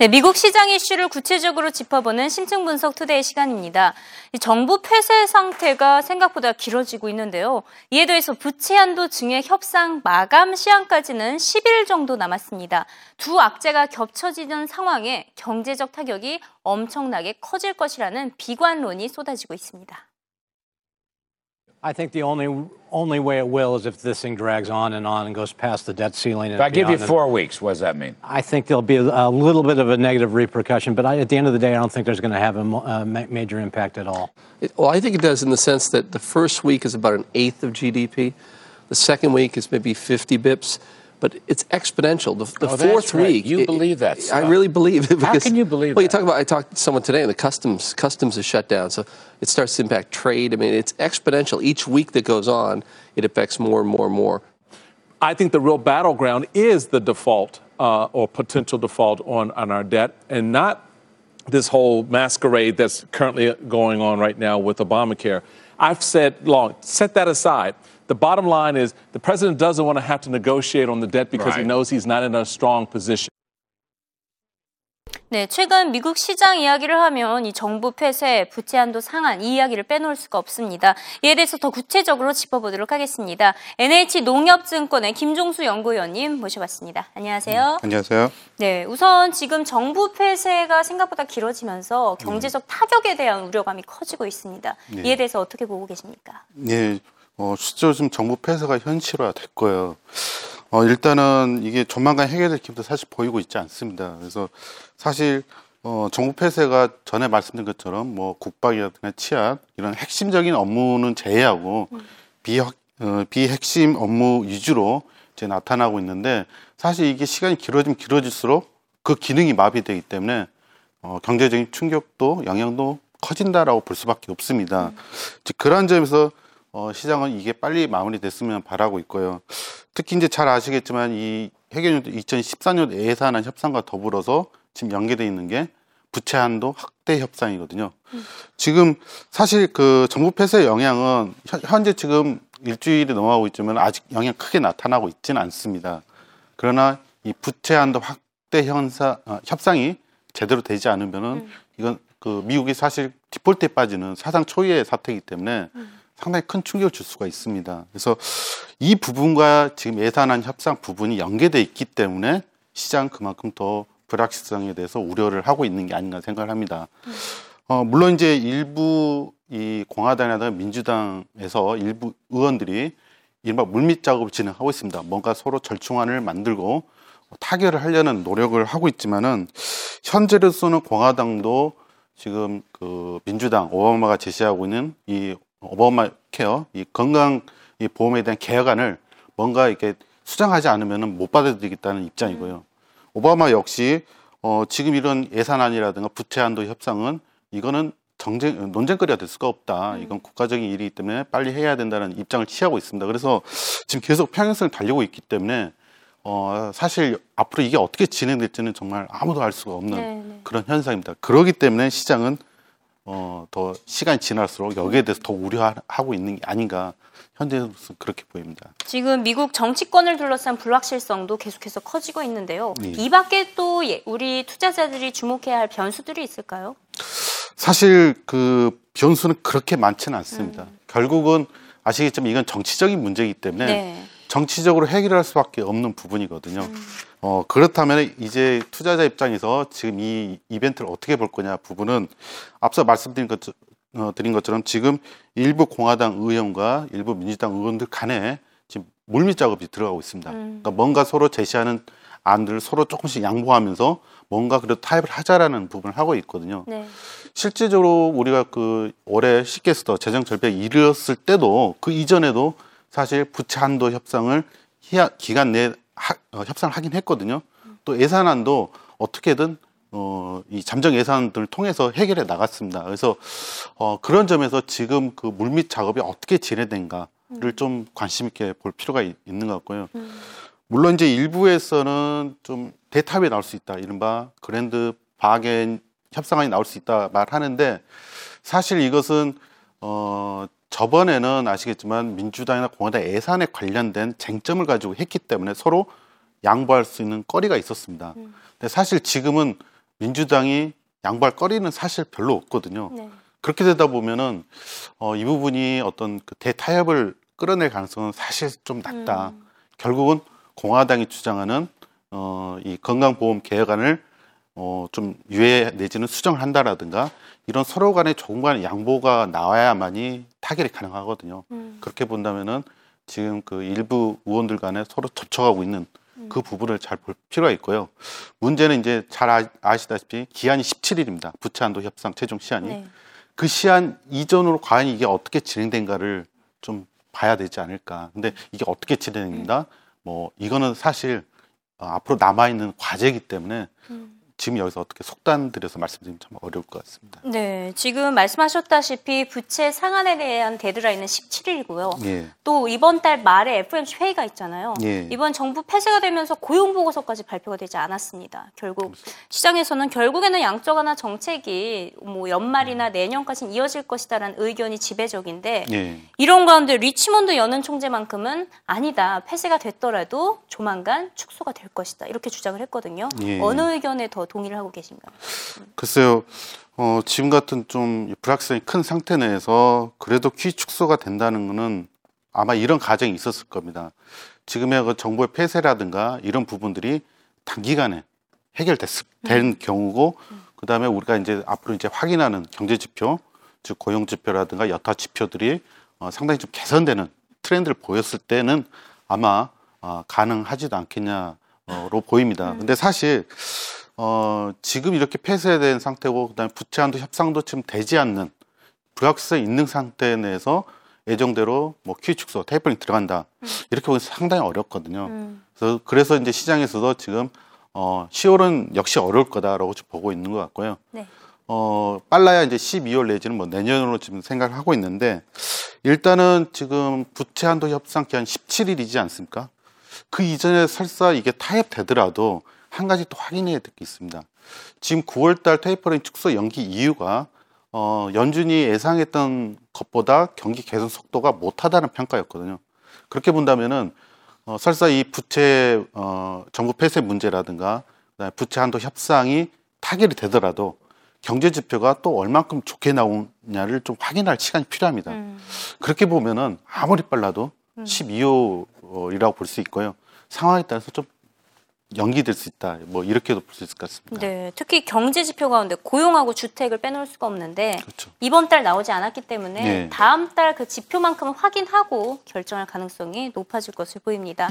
네, 미국 시장 이슈를 구체적으로 짚어보는 심층 분석 투데이 시간입니다. 정부 폐쇄 상태가 생각보다 길어지고 있는데요. 이에 더해서 부채 한도 증액 협상 마감 시한까지는 10일 정도 남았습니다. 두 악재가 겹쳐지는 상황에 경제적 타격이 엄청나게 커질 것이라는 비관론이 쏟아지고 있습니다. I think the only only way it will is if this thing drags on and on and goes past the debt ceiling. And If I give you beyond. four weeks, what does that mean? I think there'll be a, a little bit of a negative repercussion, but I, at the end of the day, I don't think there's going to have a mo- uh, major impact at all. It, well, I think it does in the sense that the first week is about an eighth of GDP. The second week is maybe 50 bips, but it's exponential. The, the Oh, that's fourth right. week, You believe that I really believe it. How can you believe Well, you that? talk about. I talked to someone today, and the customs customs is shut down, so it starts to impact trade. I mean, it's exponential. Each week that goes on, it affects more and more and more. I think the real battleground is the default uh, or potential default on, on our debt and not this whole masquerade that's currently going on right now with Obamacare. I've said long, set that aside. The bottom line is the president doesn't want to have to negotiate on the debt because he Right. knows he's not in a strong position. 네, 최근 미국 시장 이야기를 하면 이 정부 폐쇄, 부채 한도 상한 이 이야기를 빼놓을 수가 없습니다. 이에 대해서 더 구체적으로 짚어보도록 하겠습니다. NH 농협증권의 김종수 연구위원님 모셔봤습니다. 안녕하세요. 안녕하세요. 네, 우선 지금 정부 폐쇄가 생각보다 길어지면서 경제적 타격에 대한 우려감이 커지고 있습니다. 이에 대해서 어떻게 보고 계십니까? 예, 어, 실제로 지금 정부 폐쇄가 현실화 됐고요. 어, 일단은 이게 조만간 해결될 기미도 사실 보이고 있지 않습니다. 그래서 사실 어, 정부 폐쇄가 전에 말씀드린 것처럼 뭐 국방이라든가 치안 이런 핵심적인 업무는 제외하고 비, 어, 비핵심 업무 위주로 이제 나타나고 있는데 사실 이게 시간이 길어지면 길어질수록 그 기능이 마비되기 때문에 어, 경제적인 충격도 영향도 커진다라고 볼 수밖에 없습니다. 즉 그러한 점에서 어, 시장은 이게 빨리 마무리됐으면 바라고 있고요. 특히 이제 잘 아시겠지만 이 해결연도 2014년 예산안 협상과 더불어서 지금 연계돼 있는 게 부채 한도 확대 협상이거든요. 지금 사실 그 정부 폐쇄 영향은 현- 현재 지금 일주일이 넘어가고 있지만 아직 영향 크게 나타나고 있지는 않습니다. 그러나 이 부채 한도 확대 현사, 어, 협상이 제대로 되지 않으면은 이건 그 미국이 사실 디폴트에 빠지는 사상 초유의 사태이기 때문에 상당히 큰 충격을 줄 수가 있습니다. 그래서 이 부분과 지금 예산안 협상 부분이 연계돼 있기 때문에 시장 그만큼 더 불확실성에 대해서 우려를 하고 있는 게 아닌가 생각을 합니다. 어, 물론 이제 일부 이 공화당이라든가 민주당에서 일부 의원들이 이른바 물밑 작업을 진행하고 있습니다. 뭔가 서로 절충안을 만들고 타결을 하려는 노력을 하고 있지만은 현재로서는 공화당도 지금 그 민주당 오바마가 제시하고 있는 이 오바마 케어 이 건강 이 보험에 대한 개혁안을 뭔가 이렇게 수정하지 않으면은 못 받아들이겠다는 입장이고요. 오바마 역시 어 지금 이런 예산안이라든가 부채 한도 협상은 이거는 정쟁 논쟁거리가 될 수가 없다. 이건 국가적인 일이기 때문에 빨리 해야 된다는 입장을 취하고 있습니다. 그래서 지금 계속 평행선을 달리고 있기 때문에 어 사실 앞으로 이게 어떻게 진행될지는 정말 아무도 알 수가 없는 네, 네. 그런 현상입니다. 그렇기 때문에 시장은 어, 더 시간이 지날수록 여기에 대해서 더 우려하고 있는 게 아닌가 현재로서 그렇게 보입니다. 지금 미국 정치권을 둘러싼 불확실성도 계속해서 커지고 있는데요. 네. 이 밖에 또 예- 우리 투자자들이 주목해야 할 변수들이 있을까요? 사실 그 변수는 그렇게 많지는 않습니다. 결국은 아시겠지만 이건 정치적인 문제이기 때문에 네. 정치적으로 해결할 수밖에 없는 부분이거든요. 어, 그렇다면 이제 투자자 입장에서 지금 이 이벤트를 어떻게 볼 거냐 부분은 앞서 말씀드린 것, 어, 드린 것처럼 지금 일부 공화당 의원과 일부 민주당 의원들 간에 지금 물밑 작업이 들어가고 있습니다. 그러니까 뭔가 서로 제시하는 안들을 서로 조금씩 양보하면서 뭔가 그래도 타협을 하자라는 부분을 하고 있거든요. 네. 실제적으로 우리가 그 올해 시계스터 재정 절벽에 이르렀을 때도 그 이전에도 사실 부채 한도 협상을 기간 내에 하- 어, 협상을 하긴 했거든요. 또 예산안도 어떻게든 어, 이 잠정 예산들을 통해서 해결해 나갔습니다. 그래서 어, 그런 점에서 지금 그 물밑 작업이 어떻게 진행된가를 좀 관심 있게 볼 필요가 있, 는것 같고요. 물론 이제 일부에서는 좀 대탑이 나올 수 있다. 이른바 그랜드 바겐 협상안이 나올 수 있다 말하는데 사실 이것은 어 저번에는 아시겠지만 민주당이나 공화당 예산에 관련된 쟁점을 가지고 했기 때문에 서로 양보할 수 있는 거리가 있었습니다. 근데 사실 지금은 민주당이 양보할 거리는 사실 별로 없거든요. 네. 그렇게 되다 보면은 어, 이 부분이 어떤 그 대타협을 끌어낼 가능성은 사실 좀 낮다. 음. 결국은 공화당이 주장하는 어, 이 건강보험 개혁안을 어, 좀 유예 내지는 수정을 한다라든가 이런 서로 간의 조금간의 양보가 나와야만이 타결이 가능하거든요. 음. 그렇게 본다면은 지금 그 일부 의원들 간에 서로 접촉하고 있는 음. 그 부분을 잘 볼 필요가 있고요. 문제는 이제 잘 아- 아시다시피 기한이 17일입니다. 부채한도 협상 최종 시한이. 네. 그 시한 이전으로 과연 이게 어떻게 진행된가를 좀 봐야 되지 않을까. 근데 이게 어떻게 진행된다? 뭐 이거는 사실 어, 앞으로 남아 있는 과제이기 때문에 음. 지금 여기서 어떻게 속단 드려서 말씀드리면 참 어려울 것 같습니다. 네, 지금 말씀하셨다시피 부채 상한에 대한 데드라인은 17일이고요. 예. 또 이번 달 말에 FOMC 회의가 있잖아요. 예. 이번 정부 폐쇄가 되면서 고용 보고서까지 발표가 되지 않았습니다. 결국 시장에서는 결국에는 양적 완화 정책이 뭐 연말이나 내년까지는 이어질 것이다라는 의견이 지배적인데 예. 이런 가운데 리치몬드 연은 총재만큼은 아니다. 폐쇄가 됐더라도 조만간 축소가 될 것이다. 이렇게 주장을 했거든요. 예. 어느 의견에 더 동의를 하고 계신가요? 글쎄요, 어, 지금 같은 좀 불확실성이 큰 상태 내에서 그래도 키 축소가 된다는 거는 아마 이런 가정이 있었을 겁니다. 지금의 그 정부의 폐쇄라든가 이런 부분들이 단기간에 해결됐 된 경우고, 그 다음에 우리가 이제 앞으로 이제 확인하는 경제 지표, 즉 고용 지표라든가 여타 지표들이 어, 상당히 좀 개선되는 트렌드를 보였을 때는 아마 어, 가능하지도 않겠냐로 보입니다. 근데 사실 어, 지금 이렇게 폐쇄된 상태고 그다음에 부채 한도 협상도 지금 되지 않는 불확실성이 있는 상태 내에서 예정대로 뭐 QE 축소, 테이퍼링 들어간다 이렇게 보면 상당히 어렵거든요. 음. 그래서 그래서 이제 시장에서도 지금 어, 10월은 역시 어려울 거다라고 지금 보고 있는 것 같고요. 네. 어, 빨라야 이제 12월 내지는 뭐 내년으로 지금 생각을 하고 있는데 일단은 지금 부채 한도 협상 기한 17일이지 않습니까? 그 이전에 설사 이게 타협되더라도 한 가지 또 확인해야 될 게 있습니다. 지금 9월달 테이퍼링 축소 연기 이유가 어, 연준이 예상했던 것보다 경기 개선 속도가 못하다는 평가였거든요. 그렇게 본다면은 어, 설사 이 부채 어, 정부 폐쇄 문제라든가 부채 한도 협상이 타결이 되더라도 경제 지표가 또 얼만큼 좋게 나오냐를 좀 확인할 시간이 필요합니다. 음. 그렇게 보면은 아무리 빨라도 12월이라고 볼 수 있고요. 상황에 따라서 좀 연기될 수 있다. 뭐 이렇게도 볼 수 있을 것 같습니다. 네, 특히 경제 지표 가운데 고용하고 주택을 빼놓을 수가 없는데 그렇죠. 이번 달 나오지 않았기 때문에 네. 다음 달 그 지표만큼은 확인하고 결정할 가능성이 높아질 것을 보입니다.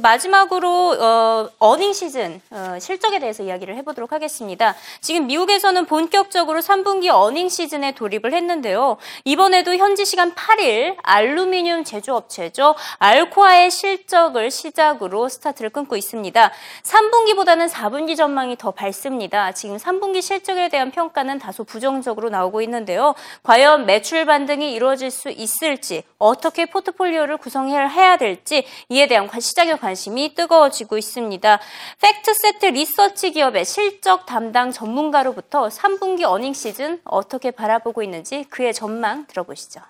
마지막으로 어, 어닝 시즌 어, 실적에 대해서 이야기를 해보도록 하겠습니다. 지금 미국에서는 본격적으로 3분기 어닝 시즌에 돌입을 했는데요. 이번에도 현지 시간 8일 알루미늄 제조업체죠. 알코아의 실적을 시작으로 스타트를 끊고 있습니다. 3분기보다는 4분기 전망이 더 밝습니다. 지금 3분기 실적에 대한 평가는 다소 부정적으로 나오고 있는데요. 과연 매출 반등이 이루어질 수 있을지, 어떻게 포트폴리오를 구성해야 될지 이에 대한 관- 시장의 관심이 뜨거워지고 있습니다. 팩트세트 리서치 기업의 실적 담당 전문가로부터 3분기 earning season 어떻게 바라보고 있는지 그의 전망 들어보시죠.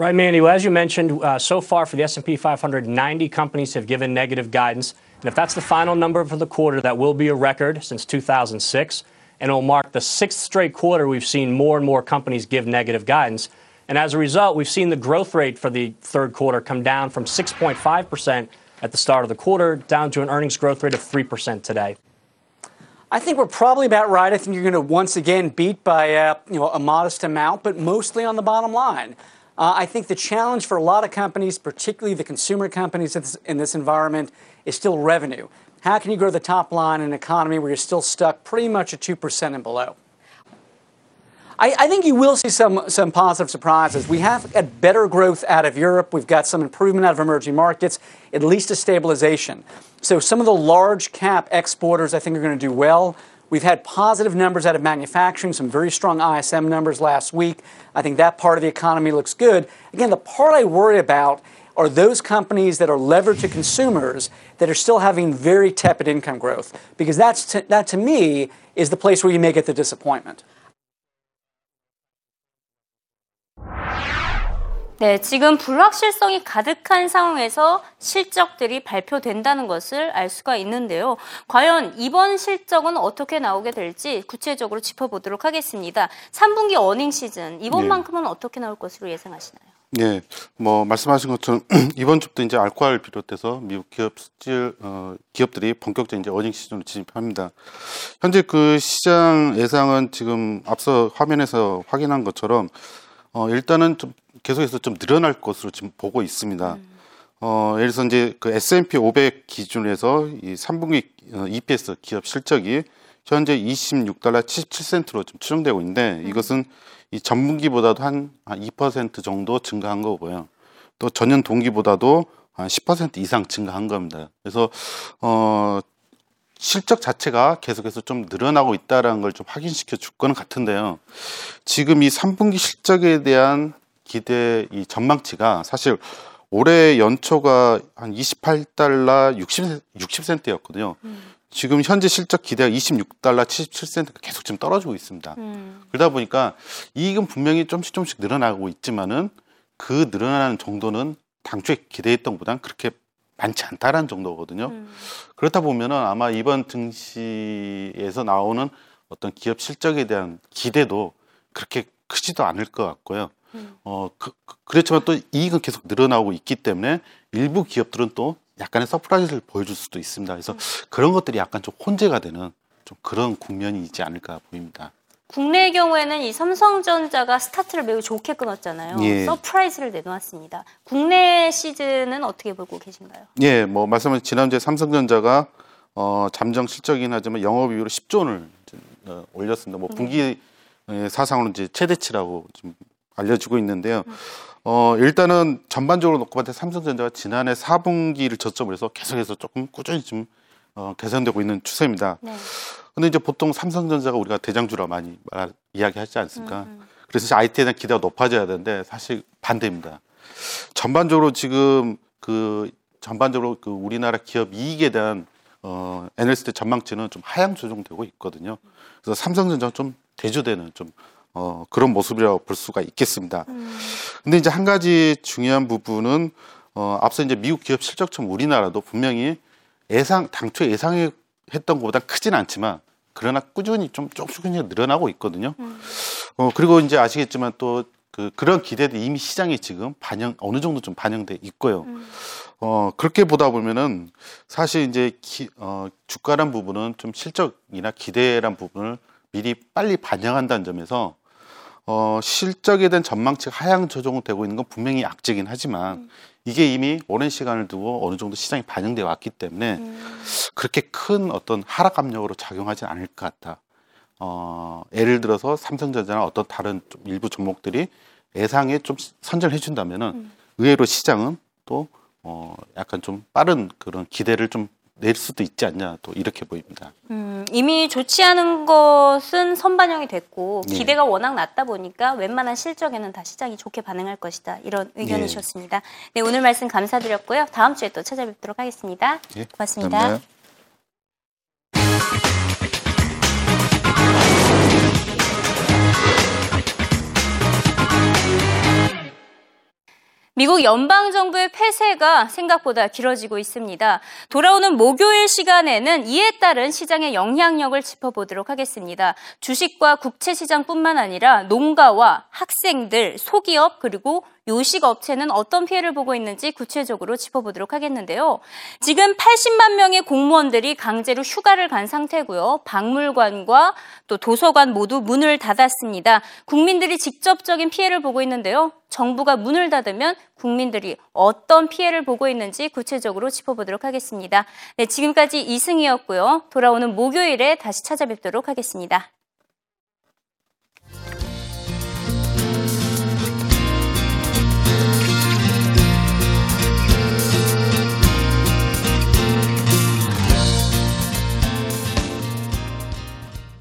Right, Mandy. Well, as you mentioned, uh, so far for the S&P 500, 90 companies have given negative guidance, and if that's the final number for the quarter, that will be a record since 2006, and it will mark the sixth straight quarter we've seen more and more companies give negative guidance. And as a result, we've seen the growth rate for the third quarter come down from 6.5% at the start of the quarter down to an earnings growth rate of 3% today. I think we're probably about right. I think you're going to once again beat by uh, you know a modest amount, but mostly on the bottom line. Uh, I think the challenge for a lot of companies, particularly the consumer companies in this, environment, is still revenue. How can you grow the top line in an economy where you're still stuck pretty much at two percent and below? I, I think you will see some, some positive surprises. We have got better growth out of Europe. We've got some improvement out of emerging markets, at least a stabilization. So some of the large cap exporters I think are going to do well. We've had positive numbers out of manufacturing, some very strong ISM numbers last week. I think that part of the economy looks good. Again, the part I worry about are those companies that are levered to consumers that are still having very tepid income growth because that's to, that to me is the place where you may get the disappointment. 네, 지금 불확실성이 가득한 상황에서 실적들이 발표된다는 것을 알 수가 있는데요. 과연 이번 실적은 어떻게 나오게 될지 구체적으로 짚어보도록 하겠습니다. 3분기 어닝 시즌 이번만큼은 어떻게 나올 것으로 예상하시나요? 예, 뭐 말씀하신 것처럼 이번 주부터 이제 알코올 비롯해서 미국 기업 수질 어, 기업들이 본격적인 이제 어닝 시즌으로 진입합니다. 현재 그 시장 예상은 지금 앞서 화면에서 확인한 것처럼 어, 일단은 좀 계속해서 좀 늘어날 것으로 지금 보고 있습니다. 어, 예를 들어서 이제 그 S&P 500 기준으로 해서 이 3분기 어, EPS 기업 실적이 현재 26달러 77센트로 좀 추정되고 있는데 이것은 이 전분기보다도 한 2% 정도 증가한 거고요. 또 전년 동기보다도 한 10% 이상 증가한 겁니다. 그래서 어 실적 자체가 계속해서 좀 늘어나고 있다라는 걸 좀 확인시켜 줄 거는 같은데요. 지금 이 3분기 실적에 대한 기대 이 전망치가 사실 올해 연초가 한 28달러 60, 60센트였거든요. 지금 현재 실적 기대가 26달러 77센트가 계속 지금 떨어지고 있습니다. 음. 그러다 보니까 이익은 분명히 좀씩 좀씩 늘어나고 있지만은 그 늘어나는 정도는 당초에 기대했던 것보다는 그렇게 많지 않다라는 정도거든요. 음. 그렇다 보면은 아마 이번 증시에서 나오는 어떤 기업 실적에 대한 기대도 그렇게 크지도 않을 것 같고요. 어, 그, 그- 그렇지만 또 이익은 계속 늘어나고 있기 때문에 일부 기업들은 또 약간의 surprise를 보여줄 수도 있습니다. 그래서 그런 것들이 약간 좀 혼재가 되는 좀 그런 국면이 있지 않을까 보입니다. 국내의 경우에는 이 삼성전자가 스타트를 매우 좋게 끊었잖아요. 예. surprise를 내놓았습니다. 국내 시즌은 어떻게 보고 계신가요? 예, 뭐 말씀하신 지난주에 삼성전자가 어, 잠정 실적이긴 하지만 영업이익으로 10조 원을 어, 올렸습니다. 뭐 분기 예, 사상으로 이제 최대치라고 좀 알려지고 있는데요. 어, 일단은 전반적으로 놓고 봤을 때 삼성전자가 지난해 4분기를 저점으로 해서 계속해서 조금 꾸준히 좀 어, 개선되고 있는 추세입니다. 네. 근데 이제 보통 삼성전자가 우리가 대장주라 많이 말, 이야기하지 않습니까? 그래서 이제 IT에 대한 기대가 높아져야 되는데 사실 반대입니다. 전반적으로 지금 그 전반적으로 그 우리나라 기업 이익에 대한 어, 애널리스트 전망치는 좀 하향 조정되고 있거든요. 그래서 삼성전자가 좀 대조되는 좀 어, 그런 모습이라고 볼 수가 있겠습니다. 근데 이제 한 가지 중요한 부분은 어, 앞서 이제 미국 기업 실적처럼 우리나라도 분명히 예상 당초 예상했던 것보다 크진 않지만 그러나 꾸준히 좀 조금씩 늘어나고 있거든요. 어 그리고 이제 아시겠지만 또 그 그런 기대도 이미 시장에 지금 반영 어느 정도 좀 반영돼 있고요. 어 그렇게 보다 보면은 사실 이제 기, 어 주가란 부분은 좀 실적이나 기대란 부분을 미리 빨리 반영한다는 점에서 어, 실적에 대한 전망치가 하향 조정되고 있는 건 분명히 악재긴 하지만 이게 이미 오랜 시간을 두고 어느 정도 시장에 반영돼 왔기 때문에 그렇게 큰 어떤 하락 압력으로 작용하지 않을 것 같다. 어, 예를 들어서 삼성전자나 어떤 다른 좀 일부 종목들이 예상에 좀 선전해 준다면은 의외로 시장은 또 어, 약간 좀 빠른 그런 기대를 좀 낼 수도 있지 않냐 또 이렇게 보입니다. 음, 이미 좋지 않은 것은 선반영이 됐고 예. 기대가 워낙 낮다 보니까 웬만한 실적에는 다 시장이 좋게 반응할 것이다. 이런 의견이셨습니다. 네, 오늘 말씀 감사드렸고요. 다음 주에 또 찾아뵙도록 하겠습니다. 예, 고맙습니다. 감사합니다. 미국 연방 정부의 폐쇄가 생각보다 길어지고 있습니다. 돌아오는 목요일 시간에는 이에 따른 시장의 영향력을 짚어보도록 하겠습니다. 주식과 국채 시장뿐만 아니라 농가와 학생들, 소기업, 그리고 요식 업체는 어떤 피해를 보고 있는지 구체적으로 짚어보도록 하겠는데요. 지금 80만 명의 공무원들이 강제로 휴가를 간 상태고요. 박물관과 또 도서관 모두 문을 닫았습니다. 국민들이 직접적인 피해를 보고 있는데요. 정부가 문을 닫으면 국민들이 어떤 피해를 보고 있는지 구체적으로 짚어보도록 하겠습니다. 네, 지금까지 이승희였고요. 돌아오는 목요일에 다시 찾아뵙도록 하겠습니다.